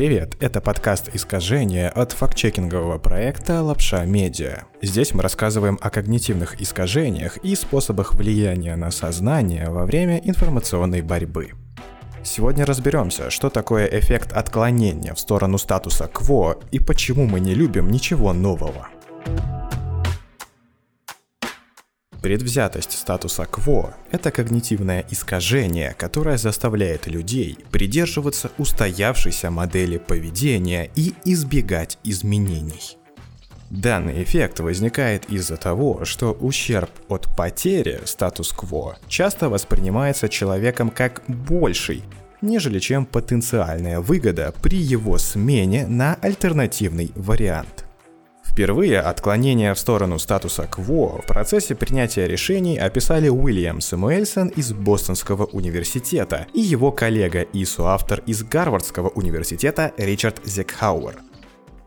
Привет, это подкаст «Искажение» от фактчекингового проекта «Лапша Медиа». Здесь мы рассказываем о когнитивных искажениях и способах влияния на сознание во время информационной борьбы. Сегодня разберемся, что такое эффект отклонения в сторону статуса кво и почему мы не любим ничего нового. Предвзятость статуса кво – это когнитивное искажение, которое заставляет людей придерживаться устоявшейся модели поведения и избегать изменений. Данный эффект возникает из-за того, что ущерб от потери статус-кво часто воспринимается человеком как больший, нежели чем потенциальная выгода при его смене на альтернативный вариант – Впервые отклонение в сторону статуса кво в процессе принятия решений описали Уильям Самуэльсон из Бостонского университета и его коллега и соавтор из Гарвардского университета Ричард Зекхауэр.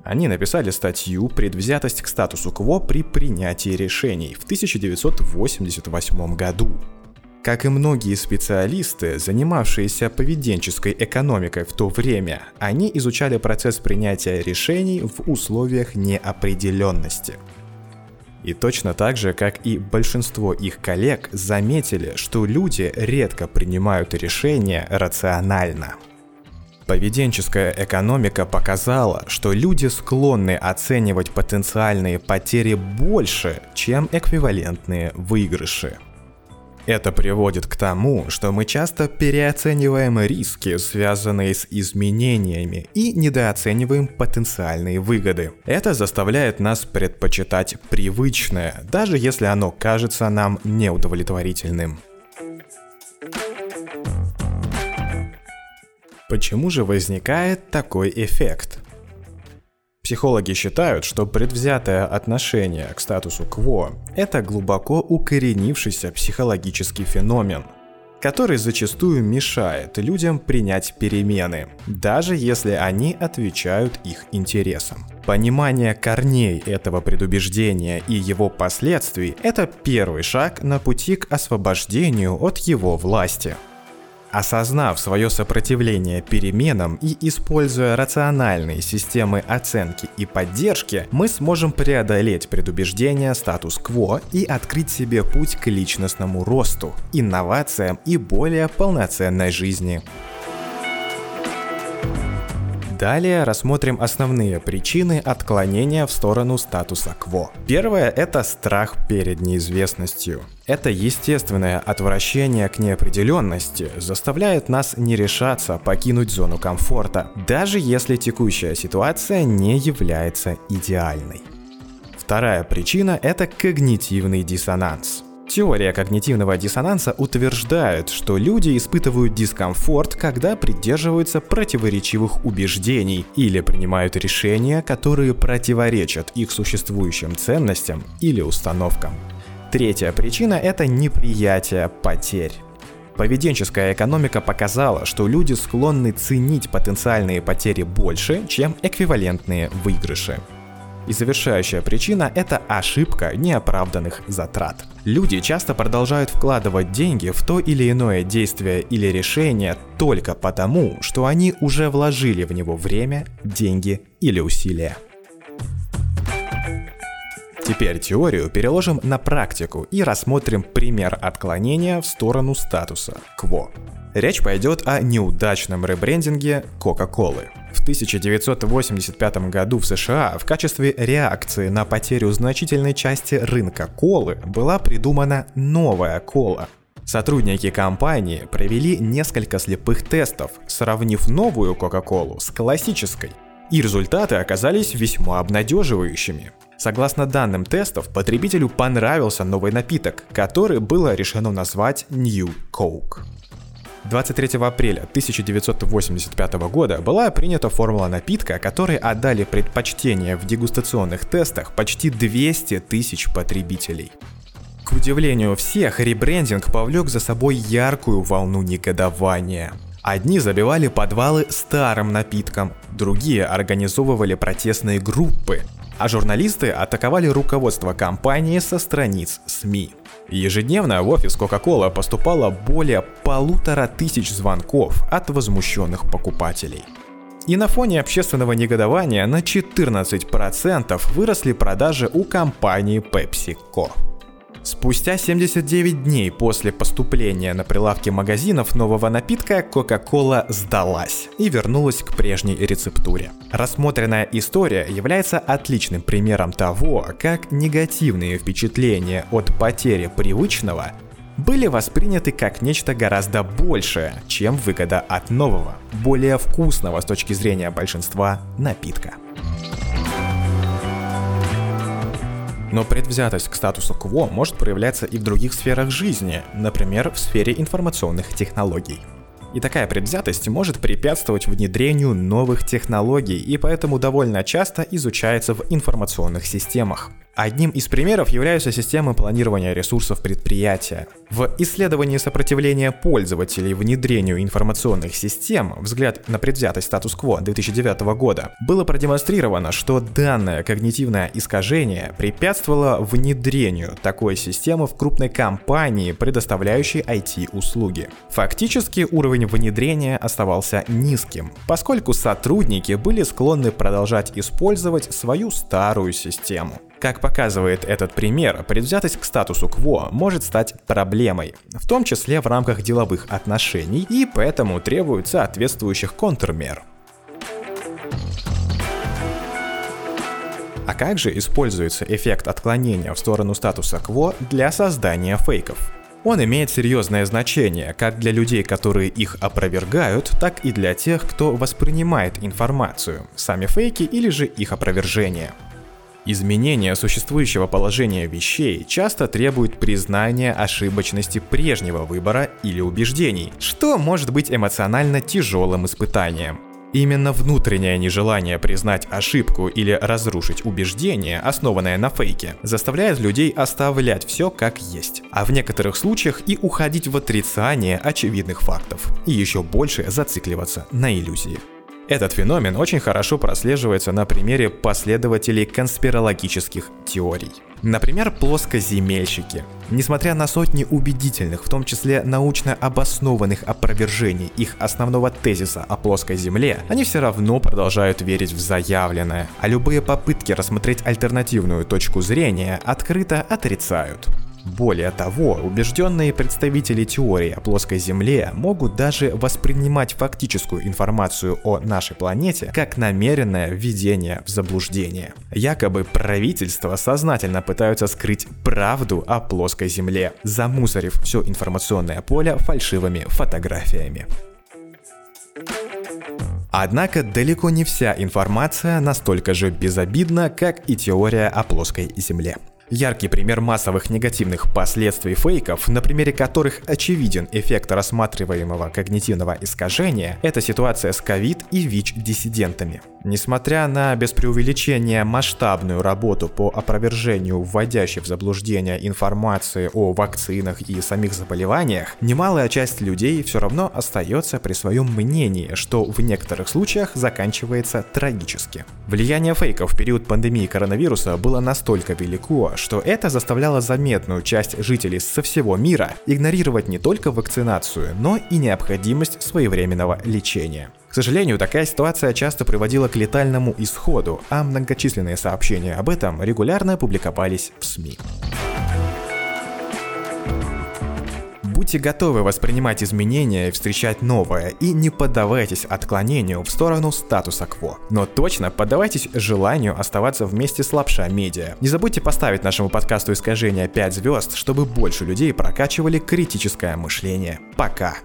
Они написали статью «Предвзятость к статусу кво при принятии решений» в 1988 году. Как и многие специалисты, занимавшиеся поведенческой экономикой в то время, они изучали процесс принятия решений в условиях неопределенности. И точно так же, как и большинство их коллег, заметили, что люди редко принимают решения рационально. Поведенческая экономика показала, что люди склонны оценивать потенциальные потери больше, чем эквивалентные выигрыши. Это приводит к тому, что мы часто переоцениваем риски, связанные с изменениями, и недооцениваем потенциальные выгоды. Это заставляет нас предпочитать привычное, даже если оно кажется нам неудовлетворительным. Почему же возникает такой эффект? Психологи считают, что предвзятое отношение к статусу кво – это глубоко укоренившийся психологический феномен, который зачастую мешает людям принять перемены, даже если они отвечают их интересам. Понимание корней этого предубеждения и его последствий – это первый шаг на пути к освобождению от его власти – Осознав свое сопротивление переменам и используя рациональные системы оценки и поддержки, мы сможем преодолеть предубеждение статус-кво и открыть себе путь к личностному росту, инновациям и более полноценной жизни. Далее рассмотрим основные причины отклонения в сторону статуса кво. Первое – это страх перед неизвестностью. Это естественное отвращение к неопределенности заставляет нас не решаться покинуть зону комфорта, даже если текущая ситуация не является идеальной. Вторая причина – это когнитивный диссонанс. Теория когнитивного диссонанса утверждает, что люди испытывают дискомфорт, когда придерживаются противоречивых убеждений или принимают решения, которые противоречат их существующим ценностям или установкам. Третья причина – это неприятие потерь. Поведенческая экономика показала, что люди склонны ценить потенциальные потери больше, чем эквивалентные выигрыши. И завершающая причина – это ошибка неоправданных затрат. Люди часто продолжают вкладывать деньги в то или иное действие или решение только потому, что они уже вложили в него время, деньги или усилия. Теперь теорию переложим на практику и рассмотрим пример отклонения в сторону статуса – кво. Речь пойдет о неудачном ребрендинге Coca-Cola. В 1985 году в США в качестве реакции на потерю значительной части рынка колы была придумана новая кола. Сотрудники компании провели несколько слепых тестов, сравнив новую Coca-Cola с классической, и результаты оказались весьма обнадеживающими. Согласно данным тестов, потребителю понравился новый напиток, который было решено назвать New Coke. 23 апреля 1985 года была принята формула напитка, которой отдали предпочтение в дегустационных тестах почти 200 тысяч потребителей. К удивлению всех, ребрендинг повлек за собой яркую волну негодования. Одни забивали подвалы старым напитком, другие организовывали протестные группы, а журналисты атаковали руководство компании со страниц СМИ. Ежедневно в офис Coca-Cola поступало более полутора тысяч звонков от возмущенных покупателей. И на фоне общественного негодования на 14% выросли продажи у компании PepsiCo. Спустя 79 дней после поступления на прилавки магазинов нового напитка Coca-Cola сдалась и вернулась к прежней рецептуре. Рассмотренная история является отличным примером того, как негативные впечатления от потери привычного были восприняты как нечто гораздо большее, чем выгода от нового, более вкусного с точки зрения большинства напитка. Но предвзятость к статусу КВО может проявляться и в других сферах жизни, например, в сфере информационных технологий. И такая предвзятость может препятствовать внедрению новых технологий и поэтому довольно часто изучается в информационных системах. Одним из примеров являются системы планирования ресурсов предприятия. В исследовании сопротивления пользователей внедрению информационных систем «Взгляд на предвзятость статус-кво» 2009 года было продемонстрировано, что данное когнитивное искажение препятствовало внедрению такой системы в крупной компании, предоставляющей IT-услуги. Фактически уровень внедрения оставался низким, поскольку сотрудники были склонны продолжать использовать свою старую систему. Как показывает этот пример, предвзятость к статусу КВО может стать проблемой, в том числе в рамках деловых отношений, и поэтому требует соответствующих контрмер. А как же используется эффект отклонения в сторону статуса КВО для создания фейков? Он имеет серьезное значение как для людей, которые их опровергают, так и для тех, кто воспринимает информацию, сами фейки или же их опровержение. Изменение существующего положения вещей часто требует признания ошибочности прежнего выбора или убеждений, что может быть эмоционально тяжелым испытанием. Именно внутреннее нежелание признать ошибку или разрушить убеждение, основанное на фейке, заставляет людей оставлять все как есть, а в некоторых случаях и уходить в отрицание очевидных фактов, и еще больше зацикливаться на иллюзии. Этот феномен очень хорошо прослеживается на примере последователей конспирологических теорий. Например, плоскоземельщики. Несмотря на сотни убедительных, в том числе научно обоснованных опровержений их основного тезиса о плоской Земле, они все равно продолжают верить в заявленное, а любые попытки рассмотреть альтернативную точку зрения открыто отрицают. Более того, убежденные представители теории о плоской Земле могут даже воспринимать фактическую информацию о нашей планете как намеренное введение в заблуждение. Якобы правительства сознательно пытаются скрыть правду о плоской Земле, замусорив все информационное поле фальшивыми фотографиями. Однако далеко не вся информация настолько же безобидна, как и теория о плоской Земле. Яркий пример массовых негативных последствий фейков, на примере которых очевиден эффект рассматриваемого когнитивного искажения, это ситуация с ковид и ВИЧ-диссидентами. Несмотря на без преувеличения масштабную работу по опровержению вводящей в заблуждение информации о вакцинах и самих заболеваниях, немалая часть людей все равно остается при своем мнении, что в некоторых случаях заканчивается трагически. Влияние фейков в период пандемии коронавируса было настолько велико, что это заставляло заметную часть жителей со всего мира игнорировать не только вакцинацию, но и необходимость своевременного лечения. К сожалению, такая ситуация часто приводила к летальному исходу, а многочисленные сообщения об этом регулярно публиковались в СМИ. Будьте готовы воспринимать изменения и встречать новое, и не поддавайтесь отклонению в сторону статуса кво. Но точно поддавайтесь желанию оставаться вместе с Лапша Медиа. Не забудьте поставить нашему подкасту искажения 5 звезд, чтобы больше людей прокачивали критическое мышление. Пока!